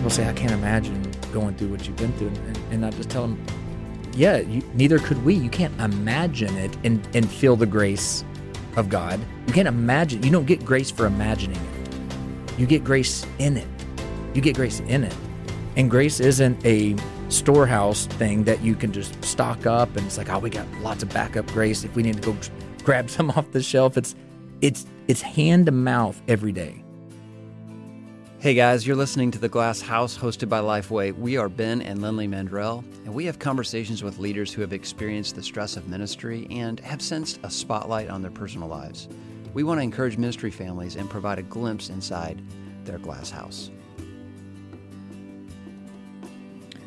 people say, I can't imagine going through what you've been through. And, and I just tell them, yeah, you, neither could we. You can't imagine it and, and feel the grace of God. You can't imagine. You don't get grace for imagining it. You get grace in it. You get grace in it. And grace isn't a storehouse thing that you can just stock up and it's like, oh, we got lots of backup grace. If we need to go grab some off the shelf, it's it's it's hand to mouth every day. Hey guys, you're listening to The Glass House hosted by Lifeway. We are Ben and Lindley Mandrell, and we have conversations with leaders who have experienced the stress of ministry and have sensed a spotlight on their personal lives. We want to encourage ministry families and provide a glimpse inside their glass house.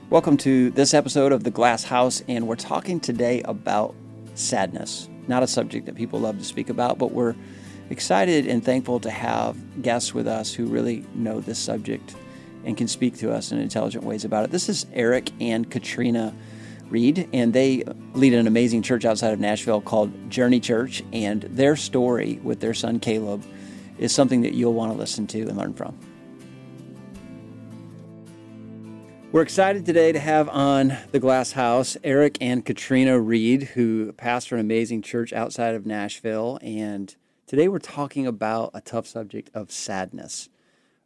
Welcome to this episode of The Glass House, and we're talking today about sadness. Not a subject that people love to speak about, but we're excited and thankful to have guests with us who really know this subject and can speak to us in intelligent ways about it. This is Erik and Katrina Reed, and they lead an amazing church outside of Nashville called Journey Church. And their story with their son Caleb is something that you'll want to listen to and learn from. We're excited today to have on the Glass House Erik and Katrina Reed, who pastor an amazing church outside of Nashville. And Today we're talking about a tough subject of sadness.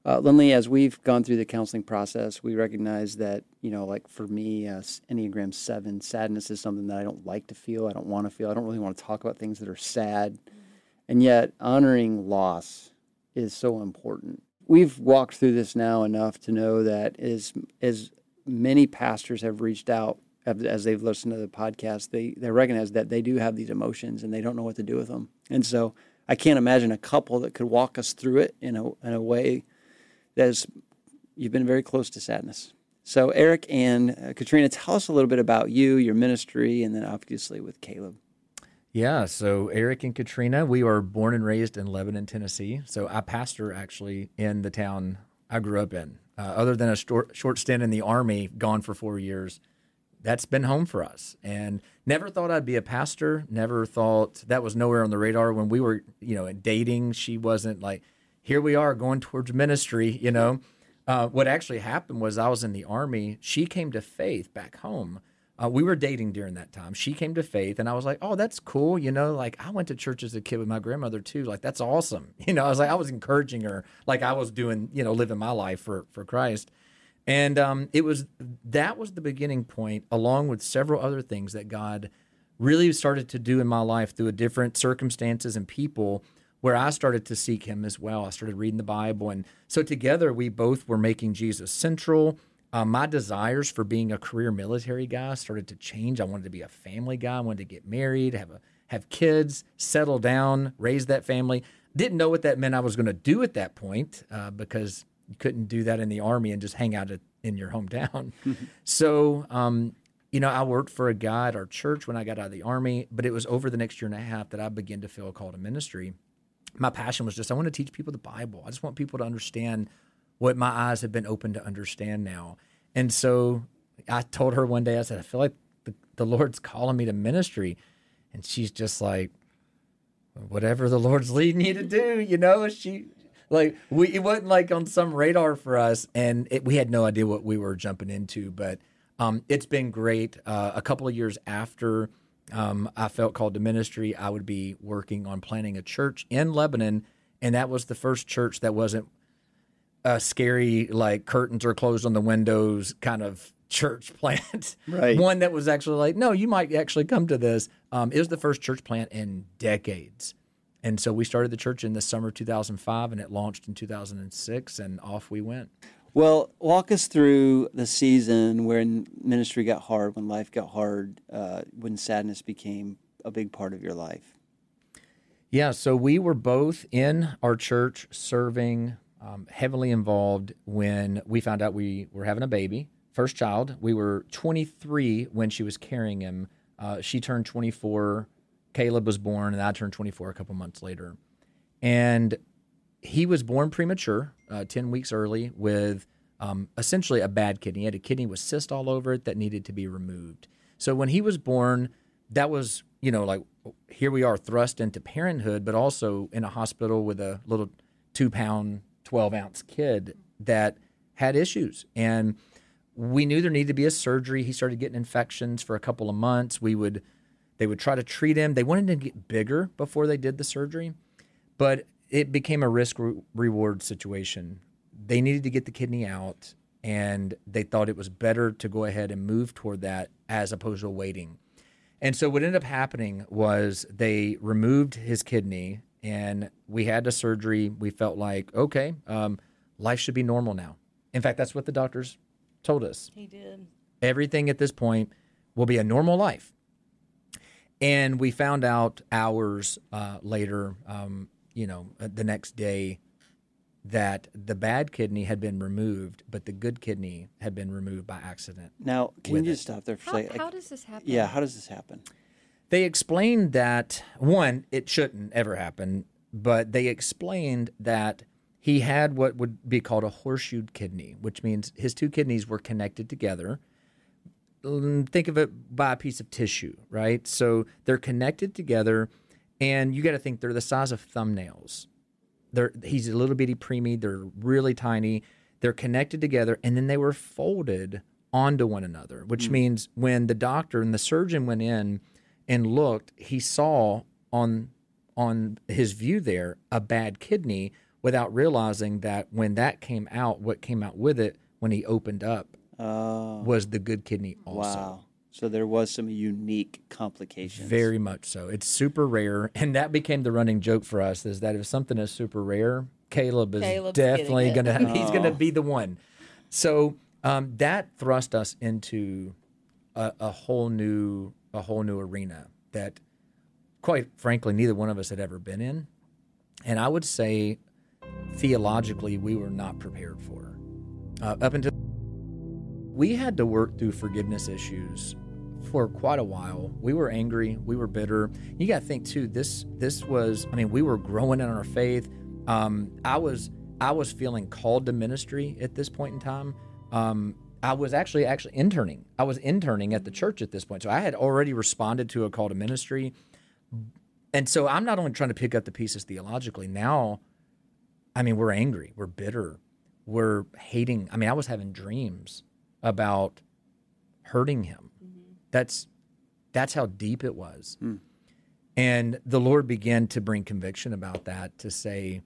Uh, Lindley, as we've gone through the counseling process, we recognize that, you know, like for me, uh, Enneagram 7, sadness is something that I don't like to feel. I don't want to feel. I don't really want to talk about things that are sad. And yet, honoring loss is so important. We've walked through this now enough to know that as, as many pastors have reached out as they've listened to the podcast, they, they recognize that they do have these emotions and they don't know what to do with them. And so I can't imagine a couple that could walk us through it in a, in a way that is, you've been very close to sadness. So, Erik and uh, Katrina, tell us a little bit about you, your ministry, and then obviously with Caleb. Yeah, so Erik and Katrina, we were born and raised in Lebanon, Tennessee. So I pastor actually in the town I grew up in. Uh, other than a short, short stint in the Army, gone for four years, that's been home for us. And never thought I'd be a pastor. Never thought that was nowhere on the radar when we were, you know, dating. She wasn't like, here we are going towards ministry, you know. Uh, what actually happened was I was in the army. She came to faith back home. Uh, we were dating during that time. She came to faith, and I was like, "Oh, that's cool." You know, like I went to church as a kid with my grandmother too. Like that's awesome. You know, I was like, I was encouraging her, like I was doing, you know, living my life for for Christ. And um, it was that was the beginning point, along with several other things that God really started to do in my life through different circumstances and people where I started to seek him as well. I started reading the Bible. And so together we both were making Jesus central. Uh, my desires for being a career military guy started to change. I wanted to be a family guy. I wanted to get married, have a have kids, settle down, raise that family. Didn't know what that meant I was going to do at that point uh, because you couldn't do that in the army and just hang out at, in your hometown. so, um, you know, I worked for a guy at our church when I got out of the army, but it was over the next year and a half that I began to feel a call to ministry. My passion was just I want to teach people the Bible. I just want people to understand what my eyes have been open to understand now. And so I told her one day, I said, I feel like the, the Lord's calling me to ministry. And she's just like, whatever the Lord's leading you to do, you know, she like we it wasn't like on some radar for us, and it, we had no idea what we were jumping into. But um, it's been great. Uh, a couple of years after um, I felt called to ministry, I would be working on planning a church in Lebanon, and that was the first church that wasn't a scary like curtains are closed on the windows kind of church plant. Right. One that was actually like, no, you might actually come to this. Um, it was the first church plant in decades. And so we started the church in the summer of 2005 and it launched in 2006 and off we went. Well, walk us through the season when ministry got hard, when life got hard, uh, when sadness became a big part of your life. Yeah, so we were both in our church serving, um, heavily involved when we found out we were having a baby, first child. We were 23 when she was carrying him. Uh, she turned 24 Caleb was born, and I turned 24 a couple months later. And he was born premature, uh, 10 weeks early, with um, essentially a bad kidney. He had a kidney with cyst all over it that needed to be removed. So when he was born, that was, you know, like here we are thrust into parenthood, but also in a hospital with a little two pound, 12 ounce kid that had issues. And we knew there needed to be a surgery. He started getting infections for a couple of months. We would they would try to treat him. They wanted to get bigger before they did the surgery, but it became a risk re- reward situation. They needed to get the kidney out, and they thought it was better to go ahead and move toward that as opposed to waiting. And so what ended up happening was they removed his kidney, and we had the surgery. We felt like okay, um, life should be normal now. In fact, that's what the doctors told us. He did. Everything at this point will be a normal life. And we found out hours uh, later, um, you know, uh, the next day, that the bad kidney had been removed, but the good kidney had been removed by accident. Now, can With you it. just stop there for a second? how does this happen? yeah, how does this happen? They explained that one, it shouldn't ever happen, but they explained that he had what would be called a horseshoe kidney, which means his two kidneys were connected together. Mm, Think of it by a piece of tissue, right? So they're connected together, and you got to think they're the size of thumbnails. They're he's a little bitty preemie. They're really tiny. They're connected together, and then they were folded onto one another, which means when the doctor and the surgeon went in and looked, he saw on on his view there a bad kidney without realizing that when that came out, what came out with it when he opened up Oh, was the good kidney also. wow. So there was some unique complications. Very much so. It's super rare, and that became the running joke for us: is that if something is super rare, Caleb is Caleb's definitely gonna he's gonna Oh. be the one. So um, that thrust us into a, a whole new a whole new arena that, quite frankly, neither one of us had ever been in, and I would say theologically we were not prepared for. Uh, up until we had to work through forgiveness issues for quite a while. We were angry, we were bitter. You got to think too. This this was. I mean, we were growing in our faith. Um, I was I was feeling called to ministry at this point in time. Um, I was actually actually interning. I was interning at the church at this point, so I had already responded to a call to ministry. And so I'm not only trying to pick up the pieces theologically now. I mean, we're angry, we're bitter, we're hating. I mean, I was having dreams about hurting him. Mm-hmm. That's that's how deep it was. Hmm. And the Lord began to bring conviction about that to say,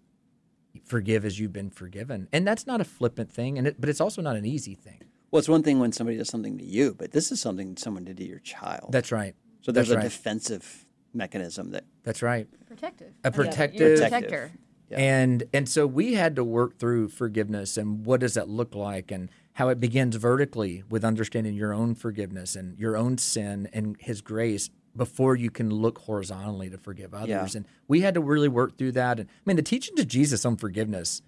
forgive as you've been forgiven. And that's not a flippant thing, and it, but it's also not an easy thing. Well, it's one thing when somebody does something to you, but this is something someone did to your child. That's right. so there's that's a right. defensive mechanism that That's right. Protective. A Yeah, you're protector. Yeah. And and so we had to work through forgiveness and what does that look like and how it begins vertically with understanding your own forgiveness and your own sin and his grace before you can look horizontally to forgive others. Yeah. And we had to really work through that. And I mean the teaching of Jesus on forgiveness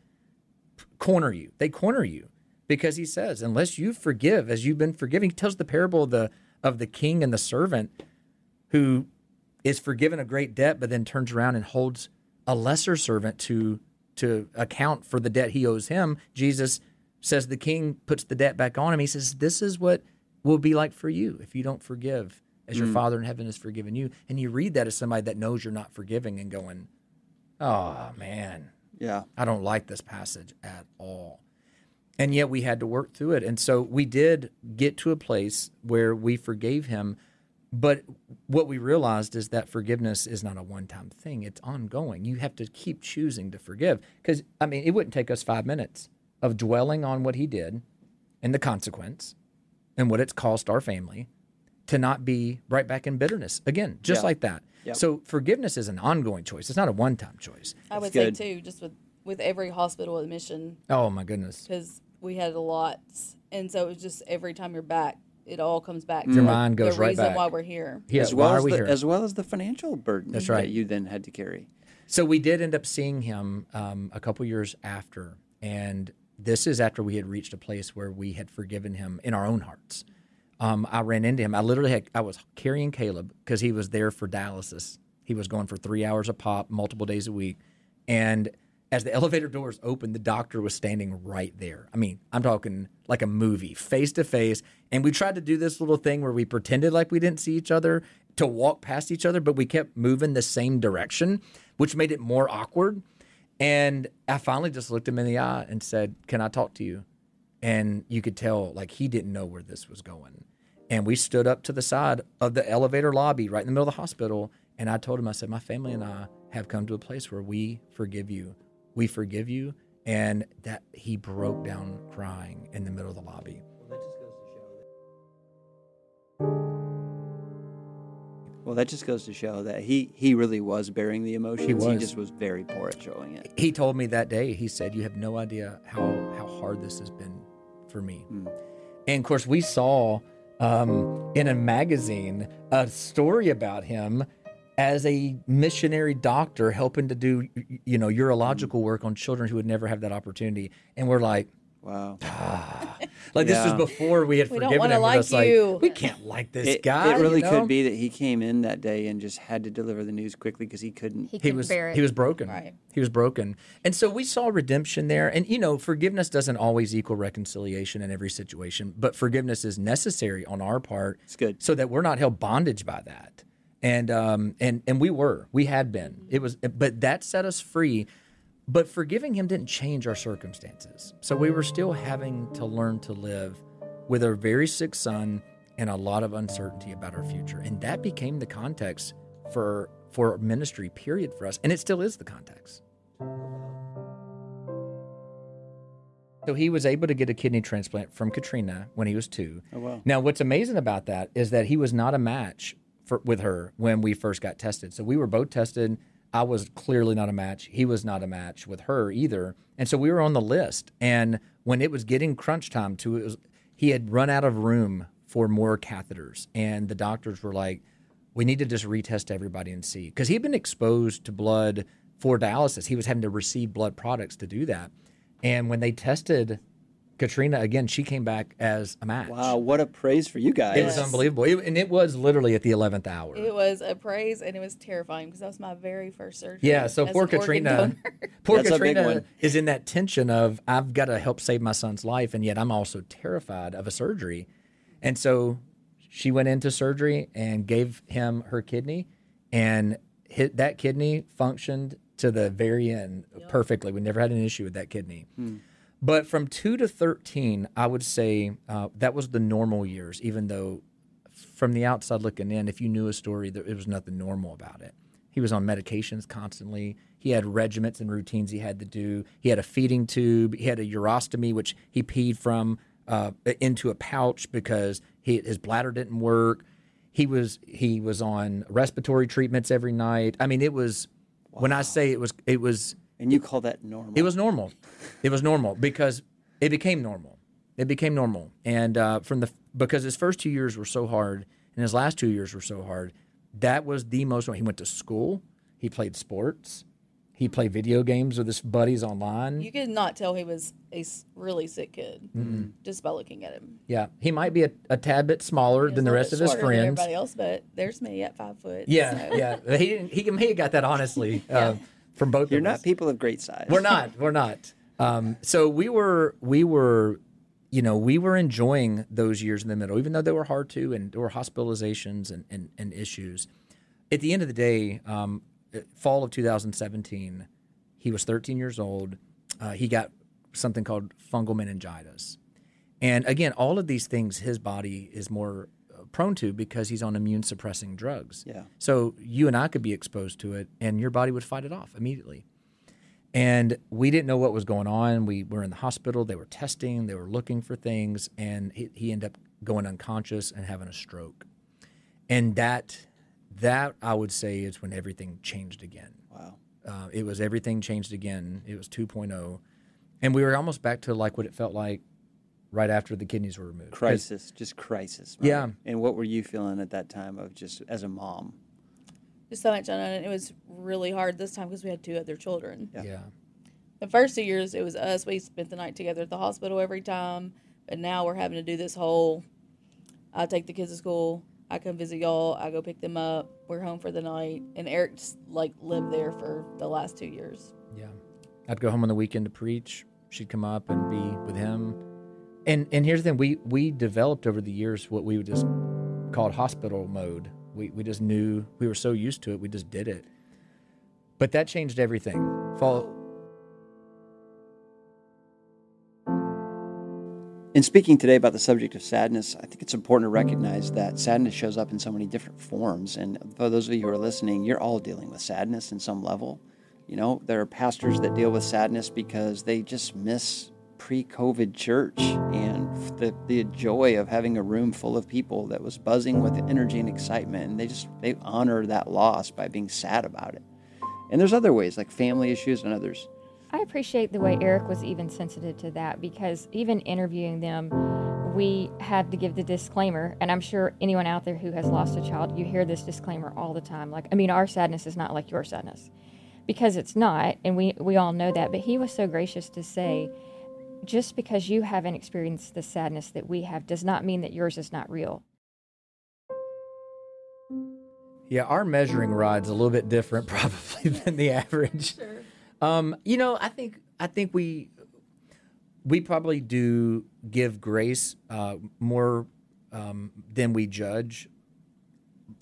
corner you. They corner you because he says, unless you forgive as you've been forgiving, he tells the parable of the of the king and the servant who is forgiven a great debt, but then turns around and holds a lesser servant to to account for the debt he owes him. Jesus says the king puts the debt back on him. He says, This is what will be like for you if you don't forgive as your mm. Father in heaven has forgiven you. And you read that as somebody that knows you're not forgiving and going, Oh man, yeah. I don't like this passage at all. And yet we had to work through it. And so we did get to a place where we forgave him. But what we realized is that forgiveness is not a one time thing, it's ongoing. You have to keep choosing to forgive. Because, I mean, it wouldn't take us five minutes of dwelling on what he did and the consequence and what it's cost our family to not be right back in bitterness again, just Yeah. like that. Yep. So forgiveness is an ongoing choice, it's not a one time choice. I would say too, just with with every hospital admission, Oh, my goodness. because we had a lot, and so it was just every time you're back, it all comes back. Your to mind goes the right reason back. why we're here. Yeah, as well why as are we the, here? as well as the financial burden That's that right. you then had to carry. So we did end up seeing him um, a couple years after, and this is after we had reached a place where we had forgiven him in our own hearts. Um, I ran into him. I literally had I was carrying Caleb because he was there for dialysis. He was going for three hours a pop, multiple days a week, and as the elevator doors opened, the doctor was standing right there. I mean, I'm talking like a movie, face to face. And we tried to do this little thing where we pretended like we didn't see each other to walk past each other, but we kept moving the same direction, which made it more awkward. And I finally just looked him in the eye and said, Can I talk to you? and you could tell like he didn't know where this was going. And we stood up to the side of the elevator lobby right in the middle of the hospital. And I told him, I said, My family and I have come to a place where we forgive you. We forgive you. And that he broke down crying in the middle of the lobby. Well, that just goes to show that he he really was bearing the emotions. He, was. just was very poor at showing it. He told me that day, he said, You have no idea how, how hard this has been for me. And of course, we saw um, in a magazine a story about him as a missionary doctor helping to do, you know, urological work on children who would never have that opportunity. And we're like, Wow. like this was before we had We don't forgiven wanna him. Like like, you. we can't like this It, guy. it really you know? could be that he came in that day and just had to deliver the news quickly because he couldn't. He he couldn't was bear it. he was broken Right. he was broken and so we saw redemption there and you know forgiveness doesn't always equal reconciliation in every situation but forgiveness is necessary on our part It's good. so that we're not held bondage by that and um and and we were we had been it was but that set us free but forgiving him didn't change our circumstances so we were still having to learn to live with our very sick son and a lot of uncertainty about our future and that became the context for for ministry period for us and it still is the context so he was able to get a kidney transplant from Katrina when he was two. Oh, wow. Now, what's amazing about that is that he was not a match for, with her when we first got tested. So we were both tested. I was clearly not a match. He was not a match with her either. And so we were on the list. And when it was getting crunch time to it was, he had run out of room for more catheters. And the doctors were like, we need to just retest everybody and see. Because he had been exposed to blood for dialysis. He was having to receive blood products to do that. And when they tested Katrina again, she came back as a match. Wow, what a praise for you guys. It was unbelievable. It- and it was literally at the 11th hour. It was a praise and it was terrifying because that was my very first surgery. yeah, so as poor Katrina. donor. Poor That's Katrina is in that tension of I've got to help save my son's life, and yet I'm also terrified of a surgery. And so she went into surgery and gave him her kidney, and hit, that kidney functioned to the very end perfectly. We never had an issue with that kidney. Hmm. But from two to 13, I would say uh, that was the normal years, even though from the outside looking in, if you knew a story, there, it was nothing normal about it. He was on medications constantly. He had regiments and routines he had to do. He had a feeding tube. He had a urostomy, which he peed from uh, into a pouch because he, his bladder didn't work. He was he was on respiratory treatments every night. I mean, it was when I say it was it was And you call that normal? it was normal. It was normal because it became normal. It became normal, and uh, from the because his first two years were so hard, and his last two years were so hard. That was the most. He went to school. He played sports. He played video games with his buddies online. You could not tell he was a really sick kid just by looking at him. yeah, he might be a, a tad bit smaller than the rest of his bit than friends. Everybody else, but there's me at five foot. Yeah, so- yeah. He didn't. He he got that honestly uh, from both. You're not us. people of great size. We're not. We're not. Um, so we were. We were. You know, we were enjoying those years in the middle, even though they were hard too, and there were hospitalizations and, and, and issues. At the end of the day, um, fall of 2017, he was 13 years old. Uh, he got something called fungal meningitis, and again, all of these things his body is more prone to because he's on immune suppressing drugs. Yeah. So you and I could be exposed to it, and your body would fight it off immediately. And we didn't know what was going on. We were in the hospital. They were testing. They were looking for things, and he, he ended up going unconscious and having a stroke. And that, that I would say is when everything changed again. Wow. Uh, it was everything changed again. It was 2.0, and we were almost back to like what it felt like right after the kidneys were removed. Crisis, just crisis. right? Yeah. And what were you feeling at that time of just as a mom? Just so much unknown. It was really hard this time because we had two other children. Yeah. yeah. The first two years, it was us. We spent the night together at the hospital every time. But now we're having to do this whole I take the kids to school, I come visit y'all, I go pick them up, we're home for the night. And Erik just like lived there for the last two years. Yeah. I'd go home on the weekend to preach. She'd come up and be with him. And and here's the thing, we we developed over the years what we would just called hospital mode. We we just knew we were so used to it, we just did it. But that changed everything. Fall In speaking today about the subject of sadness, I think it's important to recognize that sadness shows up in so many different forms. And for those of you who are listening, you're all dealing with sadness in some level. You know, there are pastors that deal with sadness because they just miss pre COVID church and the, the joy of having a room full of people that was buzzing with energy and excitement. And they just, they honor that loss by being sad about it. And there's other ways, like family issues and others. I appreciate the way Erik was even sensitive to that because even interviewing them, we had to give the disclaimer. And I'm sure anyone out there who has lost a child, you hear this disclaimer all the time. Like, I mean, our sadness is not like your sadness because it's not. And we, we all know that. But he was so gracious to say, just because you haven't experienced the sadness that we have does not mean that yours is not real. Yeah, our measuring rod's a little bit different probably than the average. Sure. Um, you know, I think I think we we probably do give grace uh, more um, than we judge.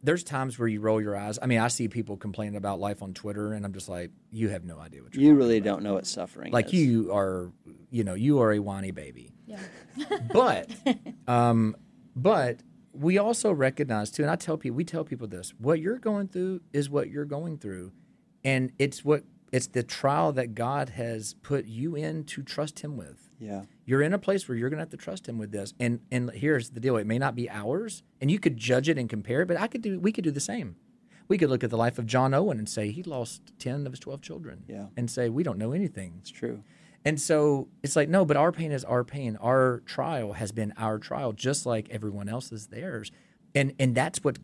There's times where you roll your eyes. I mean, I see people complaining about life on Twitter, and I'm just like, you have no idea what you're. You really don't know what suffering like is. you are, you know, you are a whiny baby. Yeah. But, um, but we also recognize too, and I tell people, we tell people this: what you're going through is what you're going through, and it's what it's the trial that God has put you in to trust Him with. Yeah. You're in a place where you're going to have to trust Him with this, and and here's the deal: it may not be ours, and you could judge it and compare it, but I could do, we could do the same. We could look at the life of John Owen and say he lost ten of his twelve children, Yeah. and say we don't know anything. It's true. And so it's like, no, but our pain is our pain. Our trial has been our trial, just like everyone else's theirs. And and that's what,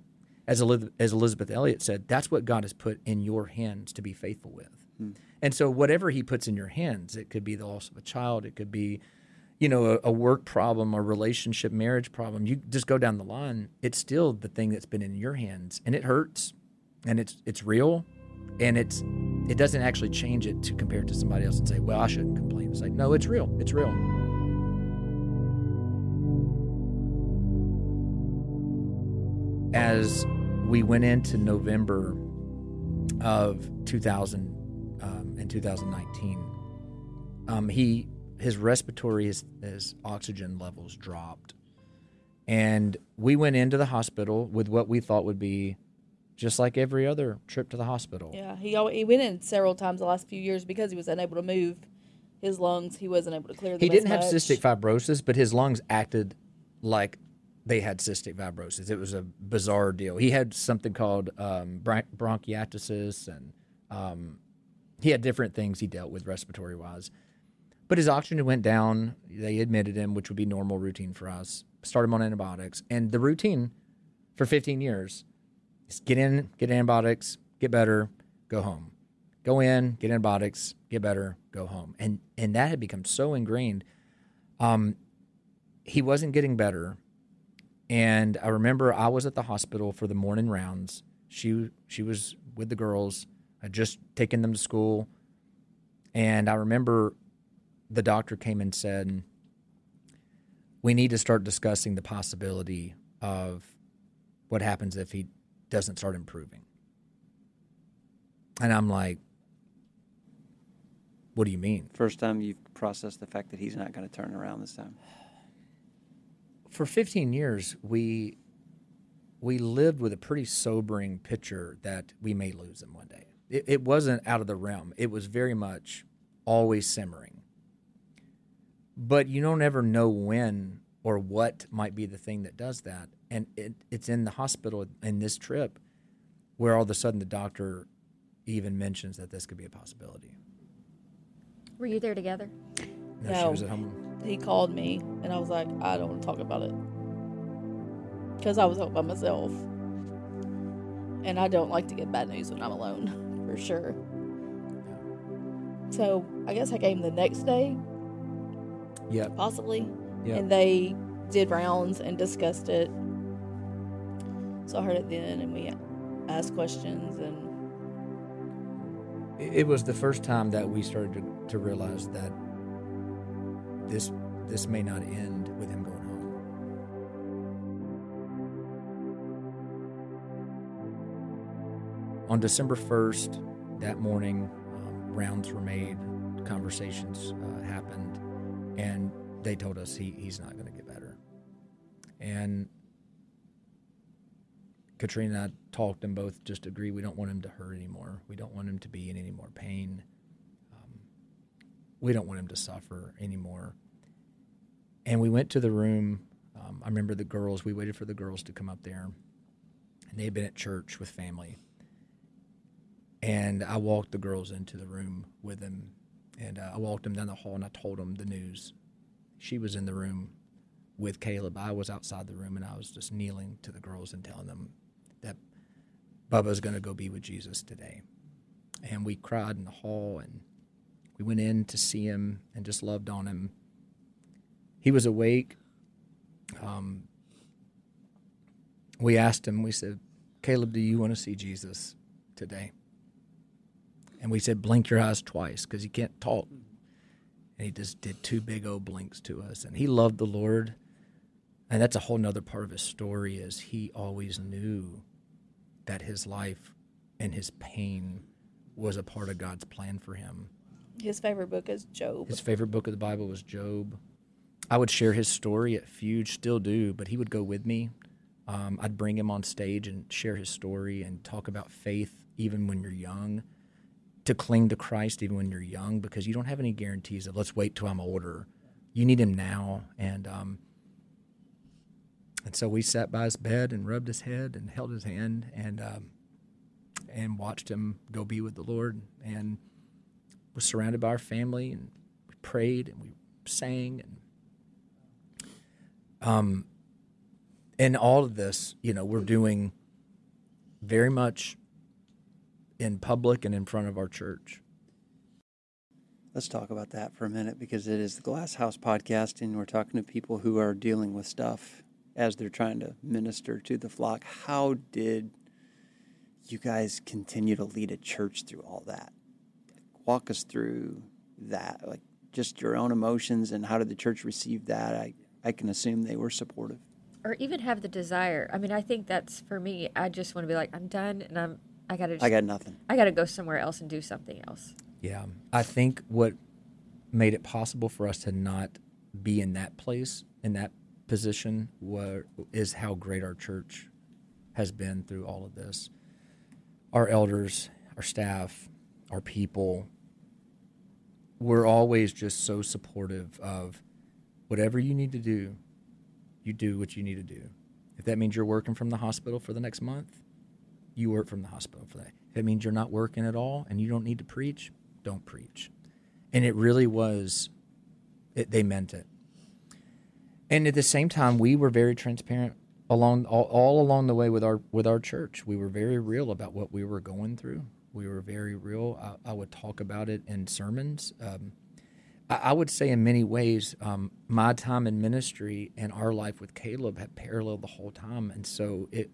as Elisabeth, as Elisabeth Elliot said, that's what God has put in your hands to be faithful with. Hmm. And so whatever He puts in your hands, it could be the loss of a child, it could be, you know, a, a work problem, a relationship, marriage problem. You just go down the line. It's still the thing that's been in your hands, and it hurts, and it's it's real, and it's it doesn't actually change it to compare it to somebody else and say, well, I shouldn't complain. It's like, no, it's real. It's real. As we went into November of 2000 and 2019, um, he his respiratory his, his oxygen levels dropped, and we went into the hospital with what we thought would be just like every other trip to the hospital. Yeah, he he went in several times the last few years because he was unable to move his lungs. He wasn't able to clear them. He didn't have much. cystic fibrosis, but his lungs acted like they had cystic fibrosis. It was a bizarre deal. He had something called um, bron- bronchiectasis, and um, he had different things he dealt with respiratory wise. But his oxygen went down. They admitted him, which would be normal routine for us. Started him on antibiotics, and the routine for 15 years is get in, get antibiotics, get better, go home. Go in, get antibiotics, get better, go home. And and that had become so ingrained. Um, he wasn't getting better, and I remember I was at the hospital for the morning rounds. She she was with the girls. I just taken them to school, and I remember the doctor came and said, "We need to start discussing the possibility of what happens if he doesn't start improving." And I'm like, "What do you mean?" First time you've processed the fact that he's not going to turn around this time. for 15 years we we lived with a pretty sobering picture that we may lose him one day it, it wasn't out of the realm. It was very much always simmering. But you don't ever know when or what might be the thing that does that. And it, it's in the hospital in this trip where all of a sudden the doctor even mentions that this could be a possibility. Were you there together? no, she was at home. He called me, and I was like, I don't want to talk about it. Because I was home by myself, and I don't like to get bad news when I'm alone, for mm. sure. So I guess I came the next day, Yeah. possibly, yep and they did rounds and discussed it. So I heard it then, and we asked questions, and it it was the first time that we started to, to realize that this this may not end On December first, that morning, um, rounds were made, conversations uh, happened, and they told us he, he's not going to get better. And Katrina and I talked and both just agree we don't want him to hurt anymore. We don't want him to be in any more pain. Um, we don't want him to suffer anymore. And we went to the room. Um, I remember the girls, we waited for the girls to come up there. And they had been at church with family. And I walked the girls into the room with them. And uh, I walked them down the hall and I told them the news. She was in the room with Caleb. I was outside the room and I was just kneeling to the girls and telling them that Bubba's going to go be with Jesus today. And we cried in the hall and we went in to see him and just loved on him. He was awake. Um, we asked him, we said, Caleb, do you want to see Jesus today? And we said, blink your eyes twice because he can't talk. And he just did two big old blinks to us. And he loved the Lord. And that's a whole nother part of his story is he always knew that his life and his pain was a part of God's plan for him. His favorite book is Job. His favorite book of the Bible was Job. I would share his story at Fuge, still do, but he would go with me. Um, I'd bring him on stage and share his story and talk about faith even when you're young, to cling to Christ even when you're young, because you don't have any guarantees of let's wait till I'm older. You need him now, and um, and so we sat by his bed and rubbed his head and held his hand and um, and watched him go be with the Lord and was surrounded by our family and we prayed and we sang and um and all of this, you know, we're doing very much in public and in front of our church. Let's talk about that for a minute because it is the Glass House podcast, and we're talking to people who are dealing with stuff as they're trying to minister to the flock. How did you guys continue to lead a church through all that? Walk us through that, like just your own emotions and how did the church receive that? I, I can assume they were supportive. Or even have the desire. I mean, I think that's for me. I just want to be like, I'm done, and I'm. I gotta. I got nothing. I gotta go somewhere else and do something else. Yeah. I think what made it possible for us to not be in that place, in that position, where, is how great our church has been through all of this. Our elders, our staff, our people, we're always just so supportive of whatever you need to do, you do what you need to do. If that means you're working from the hospital for the next month, you work from the hospital for that. If it means you're not working at all and you don't need to preach, don't preach. And it really was, it, they meant it. And at the same time, we were very transparent along all, all along the way with our with our church. We were very real about what we were going through. We were very real. I, I would talk about it in sermons. Um, I, would say, in many ways, um, my time in ministry and our life with Caleb had paralleled the whole time, and so it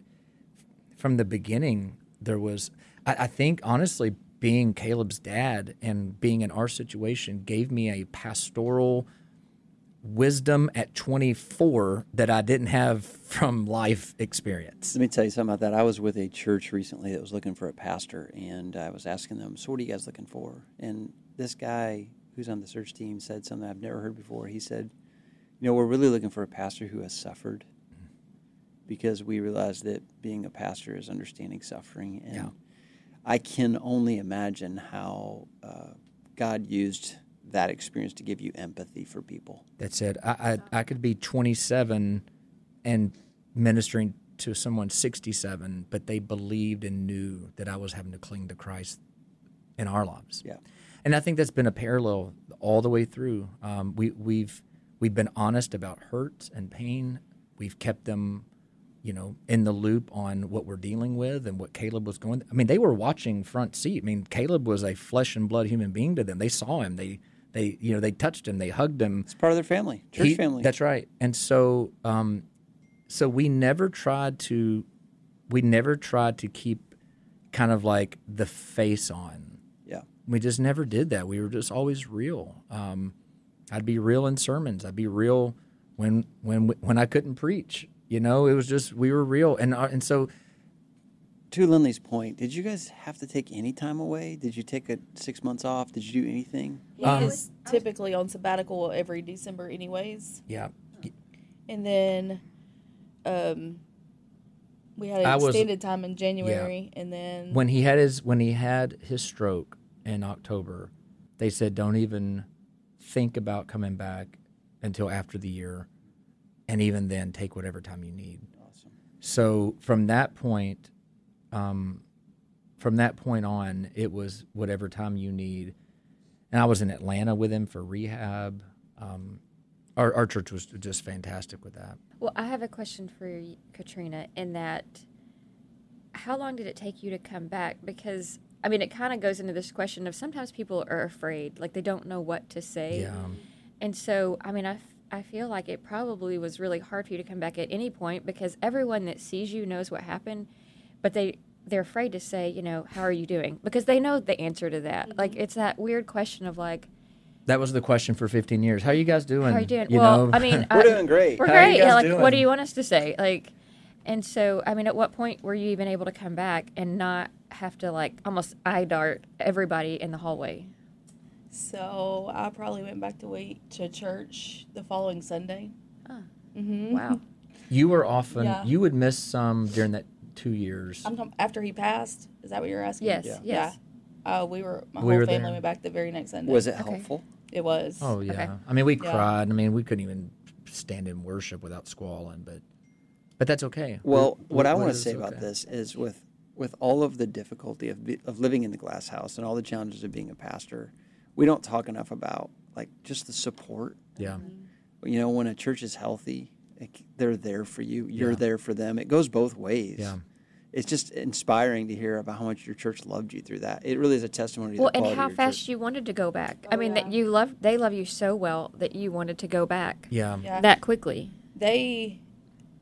from the beginning there was. I, I think honestly, being Caleb's dad and being in our situation gave me a pastoral wisdom at 24 that I didn't have from life experience. Let me tell you something about that. I was with a church recently that was looking for a pastor, and I was asking them, So, what are you guys looking for? And this guy who's on the search team said something I've never heard before. He said, You know, we're really looking for a pastor who has suffered because we realize that being a pastor is understanding suffering. And yeah. I can only imagine how uh, God used that experience to give you empathy for people. That's it. I, I, I could be 27 and ministering to someone 67, but they believed and knew that I was having to cling to Christ in our lives. Yeah. And I think that's been a parallel all the way through. Um, we, we've we've been honest about hurt and pain. We've kept them, you know, in the loop on what we're dealing with and what Caleb was going. I mean, they were watching front seat. I mean, Caleb was a flesh and blood human being to them. They saw him. They they, you know, they touched him, they hugged him. It's part of their family, church he, family. That's right. And so, um, so we never tried to, we never tried to keep kind of like the face on. Yeah. We just never did that. We were just always real. Um, I'd be real in sermons. I'd be real when when when I couldn't preach. You know, it was just we were real, and uh, and so to Lindley's point, did you guys have to take any time away? Did you take a six months off? Did you do anything? He Um, is typically on sabbatical every December, anyways. Yeah. And then, um, we had I an was- extended time in January, and then When he had his when he had his stroke in October, they said don't even think about coming back until after the year, and even then take whatever time you need. Awesome. So from that point, um, from that point on, it was whatever time you need. And I was in Atlanta with him for rehab. Um, our, our church was just fantastic with that. Well, I have a question for you, Katrina. In that, how long did it take you to come back? Because I mean, it kind of goes into this question of sometimes people are afraid, like they don't know what to say. Yeah. And so, I mean, I, f- I feel like it probably was really hard for you to come back at any point because everyone that sees you knows what happened, but they they're afraid to say, you know, how are you doing? Because they know the answer to that. Mm-hmm. Like it's that weird question of like, That was the question for 15 years. How are you guys doing? how are you doing? You well, know? I mean, uh, We're I- doing great. We're How are you great. Yeah, like, doing? what do you want us to say? Like, and so, I mean, at what point were you even able to come back and not have to like almost eye dart everybody in the hallway? So I probably went back to wait to church the following Sunday. Ah. Mm-hmm. Wow. you were often, Yeah. you would miss some during that two years. I'm talking after he passed. Is that what you're asking? Yes. Yeah. Yes. Yeah. Uh, we were. My We whole were family there. went back the very next Sunday. Was it Okay. helpful? It was. Oh yeah. Okay. I mean, we Yeah. cried. I mean, we couldn't even stand in worship without squalling, but but that's okay. Well, We- what I want to it's say about this is with with all of the difficulty of be, of living in the glass house and all the challenges of being a pastor, we don't talk enough about like just the support. Yeah. Mm-hmm. You know, when a church is healthy, like, they're there for you. You're Yeah. there for them. It goes both ways. Yeah. It's just inspiring to hear about how much your church loved you through that. It really is a testimony to Well, the and how of fast church. you wanted to go back. I Oh, mean, that you love, they love you so well that you wanted to go back Yeah. Yeah. that quickly. they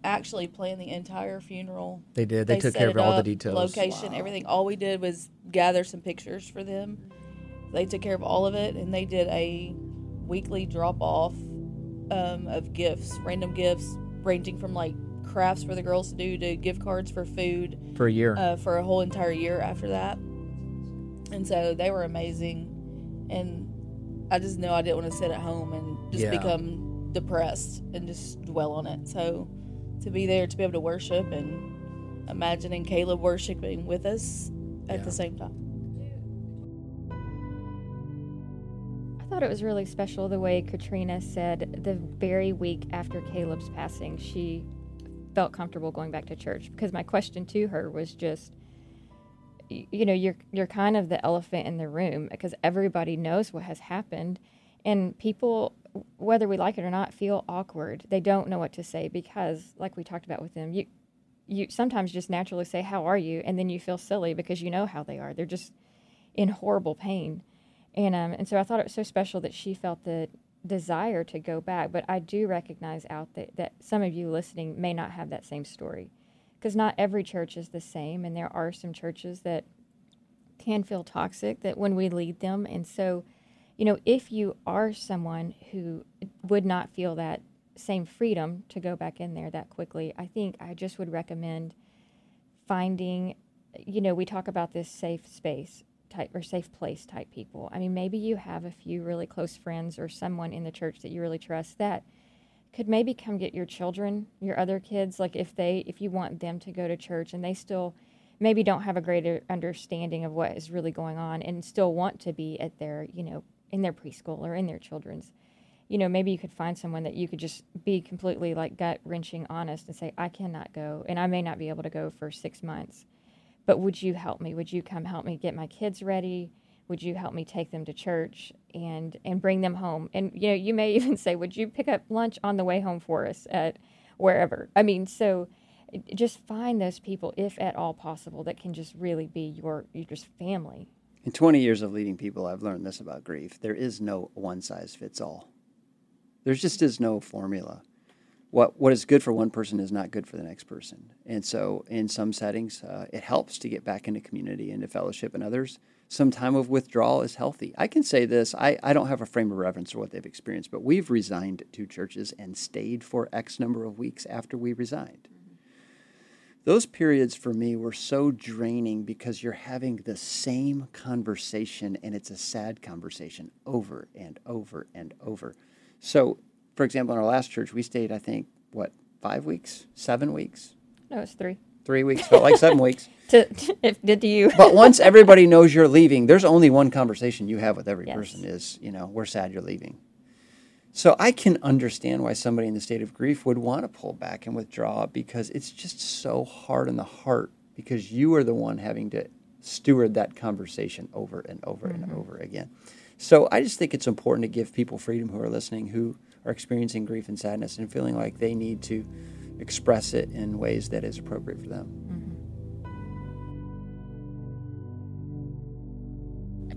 actually planned the entire funeral. They did. They, took care of it all the details. location, Wow. everything. All we did was gather some pictures for them. Mm-hmm. They took care of all of it, and they did a weekly drop off um, of gifts, random gifts, ranging from like crafts for the girls to do to gift cards for food for a year. uh, for a whole entire year after that. And so they were amazing, and I just know I didn't want to sit at home and just Yeah. become depressed and just dwell on it. So to be there, to be able to worship, and imagining Caleb worshiping with us at Yeah. the same time. Thought it was really special the way Katrina said the very week after Caleb's passing, she felt comfortable going back to church. Because my question to her was just, you know, you're you're kind of the elephant in the room because everybody knows what has happened, and people, whether we like it or not, feel awkward. They don't know what to say because, like we talked about with them, you you sometimes just naturally say, "How are you?" and then you feel silly because you know how they are. They're just in horrible pain. And um, and so I thought it was so special that she felt the desire to go back. But I do recognize out that, that some of you listening may not have that same story, because not every church is the same, and there are some churches that can feel toxic that when we lead them. And so, you know, if you are someone who would not feel that same freedom to go back in there that quickly, I think I just would recommend finding, you know, we talk about this safe space type or safe place type people. I mean, maybe you have a few really close friends or someone in the church that you really trust that could maybe come get your children, your other kids, like if they if you want them to go to church and they still maybe don't have a greater understanding of what is really going on and still want to be at their, you know, in their preschool or in their children's. You know, maybe you could find someone that you could just be completely like gut wrenching honest and say, I cannot go and I may not be able to go for six months but would you help me would you come help me get my kids ready would you help me take them to church and and bring them home and you know you may even say would you pick up lunch on the way home for us at wherever i mean so eh, just find those people if at all possible that can just really be your your just family In 20 years of leading people, I've learned this about grief. There is no one size fits all. There just is no formula. What, what is good for one person is not good for the next person. And so, in some settings, uh, it helps to get back into community, into fellowship, and others. Some time of withdrawal is healthy. I can say this I, I don't have a frame of reference for what they've experienced, but we've resigned to churches and stayed for X number of weeks after we resigned. those periods for me were so draining because you're having the same conversation and it's a sad conversation over and over and over. So, for example, in our last church, we stayed, I think, what, five weeks, seven weeks, No, it's three. three weeks, felt like seven weeks. To, if did to you? But once everybody knows you're leaving, there's only one conversation you have with every Yes. person is, you know, we're sad you're leaving. So I can understand why somebody in the state of grief would want to pull back and withdraw because it's just so hard on the heart because you are the one having to steward that conversation over and over and mm-hmm. over again. So I just think it's important to give people freedom who are listening who are experiencing grief and sadness and feeling like they need to express it in ways that is appropriate for them. Mm-hmm.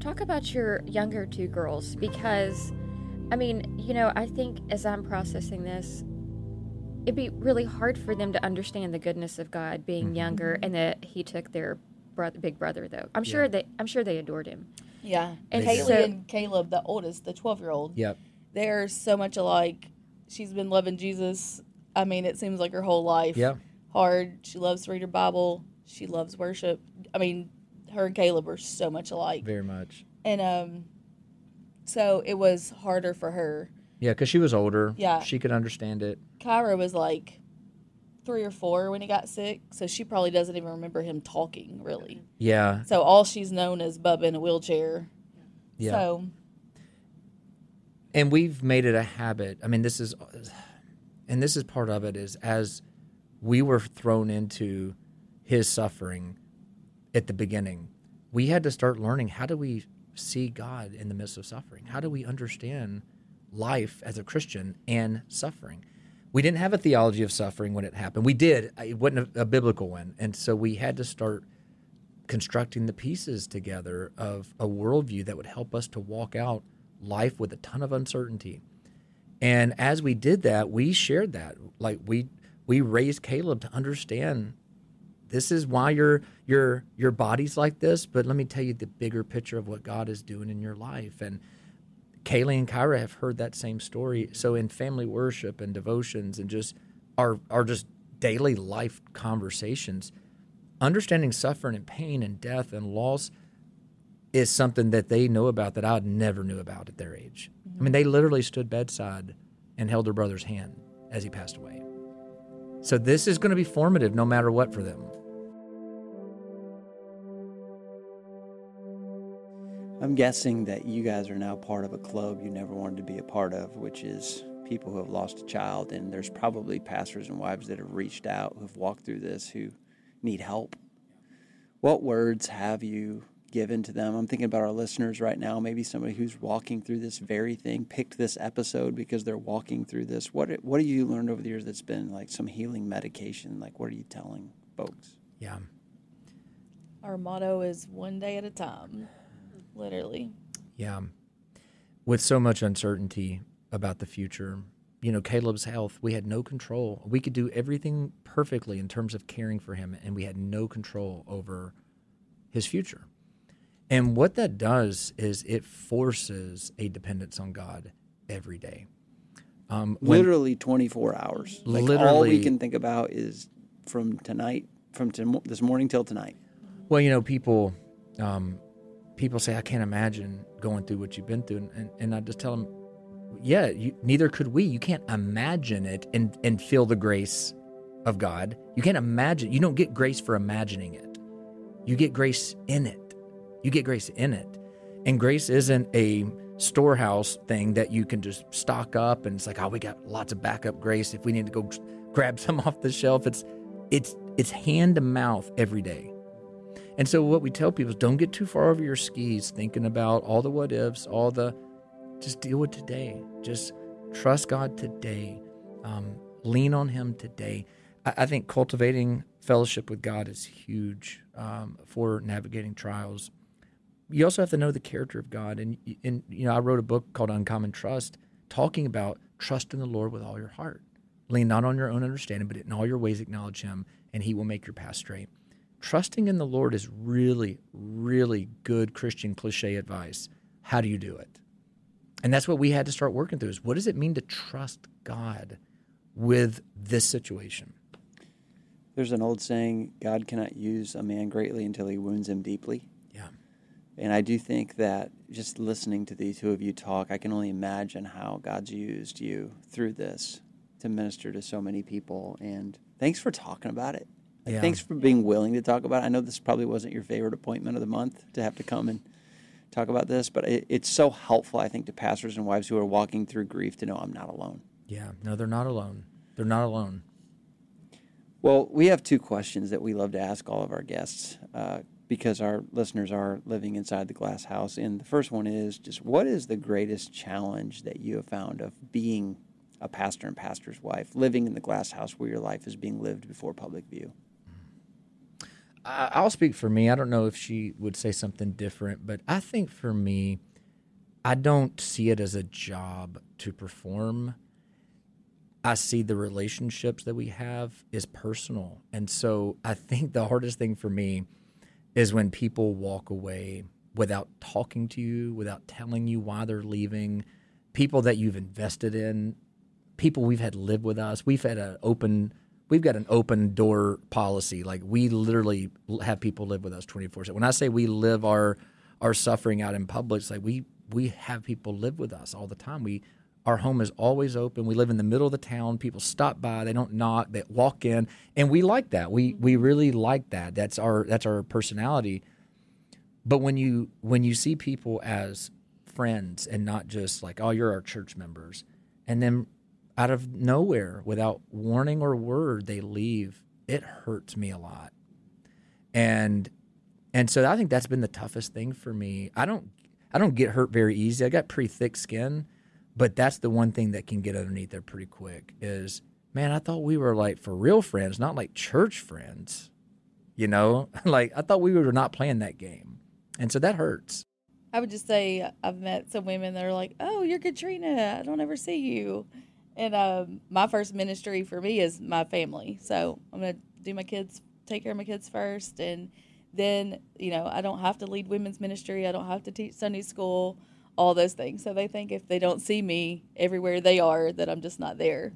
Talk about your younger two girls because, I mean, you know, I think as I'm processing this, it'd be really hard for them to understand the goodness of God being mm-hmm. younger and that He took their brother, big brother. Though I'm sure that I'm sure they adored him. Yeah. And Kaylee so- and Caleb, the oldest, the 12 year old, Yep. They're so much alike. She's been loving Jesus. I mean, it seems like her whole life. Yeah. Hard. She loves to read her Bible. She loves worship. I mean, her and Caleb are so much alike. Very much. And um, so it was harder for her. Yeah, because she was older. Yeah. She could understand it. Kyra was like three or four when he got sick, so she probably doesn't even remember him talking really. Yeah. So all she's known is Bubba in a wheelchair. Yeah. So and we've made it a habit. I mean this is and this is part of it is as we were thrown into his suffering at the beginning we had to start learning how do we see god in the midst of suffering? How do we understand life as a christian and suffering? We didn't have a theology of suffering when it happened. We did. It wasn't a, a biblical one. And so we had to start constructing the pieces together of a worldview that would help us to walk out life with a ton of uncertainty. And as we did that, we shared that. Like we we raised Caleb to understand this is why your your your body's like this, but let me tell you the bigger picture of what God is doing in your life. And Kaylee and Kyra have heard that same story. So in family worship and devotions and just our our just daily life conversations, understanding suffering and pain and death and loss is something that they know about that I never knew about at their age. I mean, they literally stood bedside and held their brother's hand as he passed away. So this is going to be formative no matter what for them. I'm guessing that you guys are now part of a club you never wanted to be a part of, which is people who have lost a child. And there's probably pastors and wives that have reached out, who've walked through this, who need help. What words have you given to them? I'm thinking about our listeners right now, maybe somebody who's walking through this very thing, picked this episode because they're walking through this. What, what have you learned over the years that's been like some healing medication? Like, what are you telling folks? Yeah. our motto is one day at a time. Literally. Yeah. With so much uncertainty about the future, you know, Caleb's health, we had no control. We could do everything perfectly in terms of caring for him, and we had no control over his future. And what that does is it forces a dependence on God every day. Um, when- literally 24 hours. Like all we can think about is from tonight, from to, this morning till tonight. Well, you know, people um, people say, I can't imagine going through what you've been through. And, and I just tell them, yeah, you, neither could we. You can't imagine it and, and feel the grace of God. You can't imagine. You don't get grace for imagining it. You get grace in it. You get grace in it. And grace isn't a storehouse thing that you can just stock up and it's like, oh, we got lots of backup grace if we need to go grab some off the shelf. It's it's it's hand to mouth every day. And so what we tell people is don't get too far over your skis thinking about all the what ifs, all the just deal with today. Just trust God today. Um, lean on Him today. I, I think cultivating fellowship with God is huge um, for navigating trials. You also have to know the character of God, and and you know I wrote a book called Uncommon Trust, talking about trust in the Lord with all your heart. Lean not on your own understanding, but in all your ways acknowledge Him, and He will make your path straight trusting in the Lord is really, really good Christian cliche advice. How do you do it? And that's what we had to start working through is what does it mean to trust God with this situation? There's an old saying God cannot use a man greatly until he wounds him deeply. And I do think that just listening to the two of you talk, I can only imagine how God's used you through this to minister to so many people. And thanks for talking about it. Like, Yeah. Thanks for being willing to talk about it. I know this probably wasn't your favorite appointment of the month to have to come and talk about this, but it, it's so helpful, I think, to pastors and wives who are walking through grief to know I'm not alone. Yeah. No, they're not alone. They're not alone. Well, we have two questions that we love to ask all of our guests uh, because our listeners are living inside the glass house. And the first one is just what is the greatest challenge that you have found of being a pastor and pastor's wife, living in the glass house where your life is being lived before public view? I'll speak for me. I don't know if she would say something different, but I think for me, I don't see it as a job to perform. I see the relationships that we have is personal. And so I think the hardest thing for me is when people walk away without talking to you, without telling you why they're leaving, people that you've invested in, people we've had live with us. We've had an open we've got an open door policy. Like we literally have people live with us 24/7. When I say we live our our suffering out in public, it's like we we have people live with us all the time. We our home is always open. We live in the middle of the town. People stop by. They don't knock. They walk in, and we like that. We we mm-hmm. really like that. That's our that's our personality. But when you when you see people as friends and not just like oh you're our church members, and then out of nowhere without warning or word they leave, it hurts me a lot. And and so I think that's been the toughest thing for me. I don't I don't get hurt very easy. I got pretty thick skin, but that's the one thing that can get underneath there pretty quick is man, I thought we were like for real friends, not like church friends. You know? Like I thought we were not playing that game. And so that hurts. I would just say I've met some women that are like, "Oh, you're Katrina. I don't ever see you." And um, my first ministry for me is my family. So I'm gonna do my kids, take care of my kids first, and then you know I don't have to lead women's ministry. I don't have to teach Sunday school, all those things. So they think if they don't see me everywhere they are, that I'm just not there.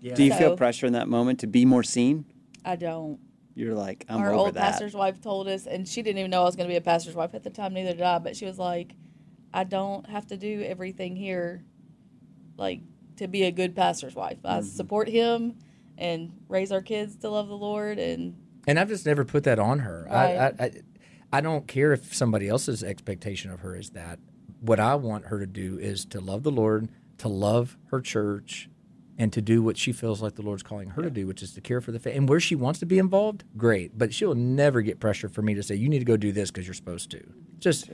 Yeah. Do you feel pressure in that moment to be more seen? I don't. You're like, I'm Our over old that. pastor's wife told us, and she didn't even know I was going to be a pastor's wife at the time. Neither did I. But she was like, "I don't have to do everything here, like to be a good pastor's wife. I Mm-hmm. support him and raise our kids to love the Lord, and And I've just never put that on her. I, I, I, I don't care if somebody else's expectation of her is that. What I want her to do is to love the Lord, to love her church, and to do what she feels like the Lord's calling her to do, which is to care for the faith. And where she wants to be involved, great. But she'll never get pressure for me to say, you need to go do this because you're supposed to. Just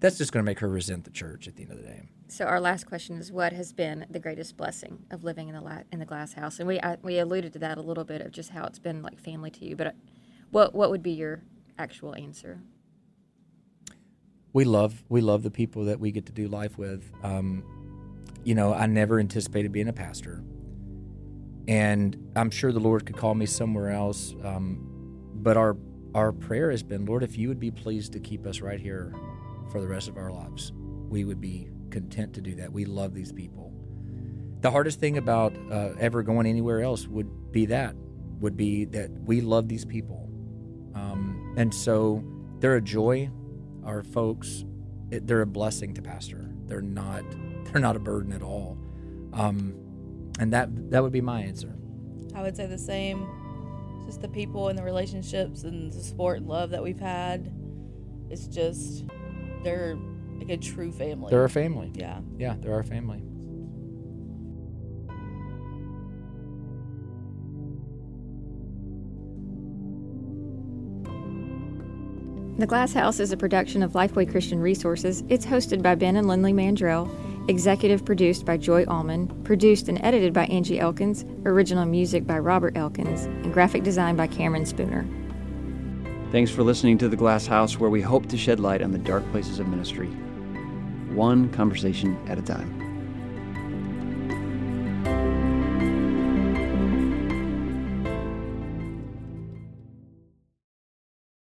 That's just going to make her resent the church at the end of the day. So our last question is, what has been the greatest blessing of living in the la- in the glass house? And we I, we alluded to that a little bit of just how it's been like family to you. But uh, what what would be your actual answer? We love we love the people that we get to do life with. Um, you know, I never anticipated being a pastor, and I'm sure the Lord could call me somewhere else. Um, but our our prayer has been, Lord, if you would be pleased to keep us right here for the rest of our lives, we would be content to do that. We love these people. The hardest thing about uh, ever going anywhere else would be that would be that we love these people, um, and so they're a joy our folks it, they're a blessing to pastor they're not they're not a burden at all um, and that that would be my answer I would say the same. Just the people and the relationships and the support and love that we've had. It's just they're like a true family. they're our family yeah. yeah they're our family The Glass House is a production of Lifeway Christian Resources. It's hosted by Ben and Lindley Mandrell, executive produced by Joy Allman, produced and edited by Angie Elkins, original music by Robert Elkins, and graphic design by Cameron Spooner. Thanks for listening to The Glass House, where we hope to shed light on the dark places of ministry, one conversation at a time.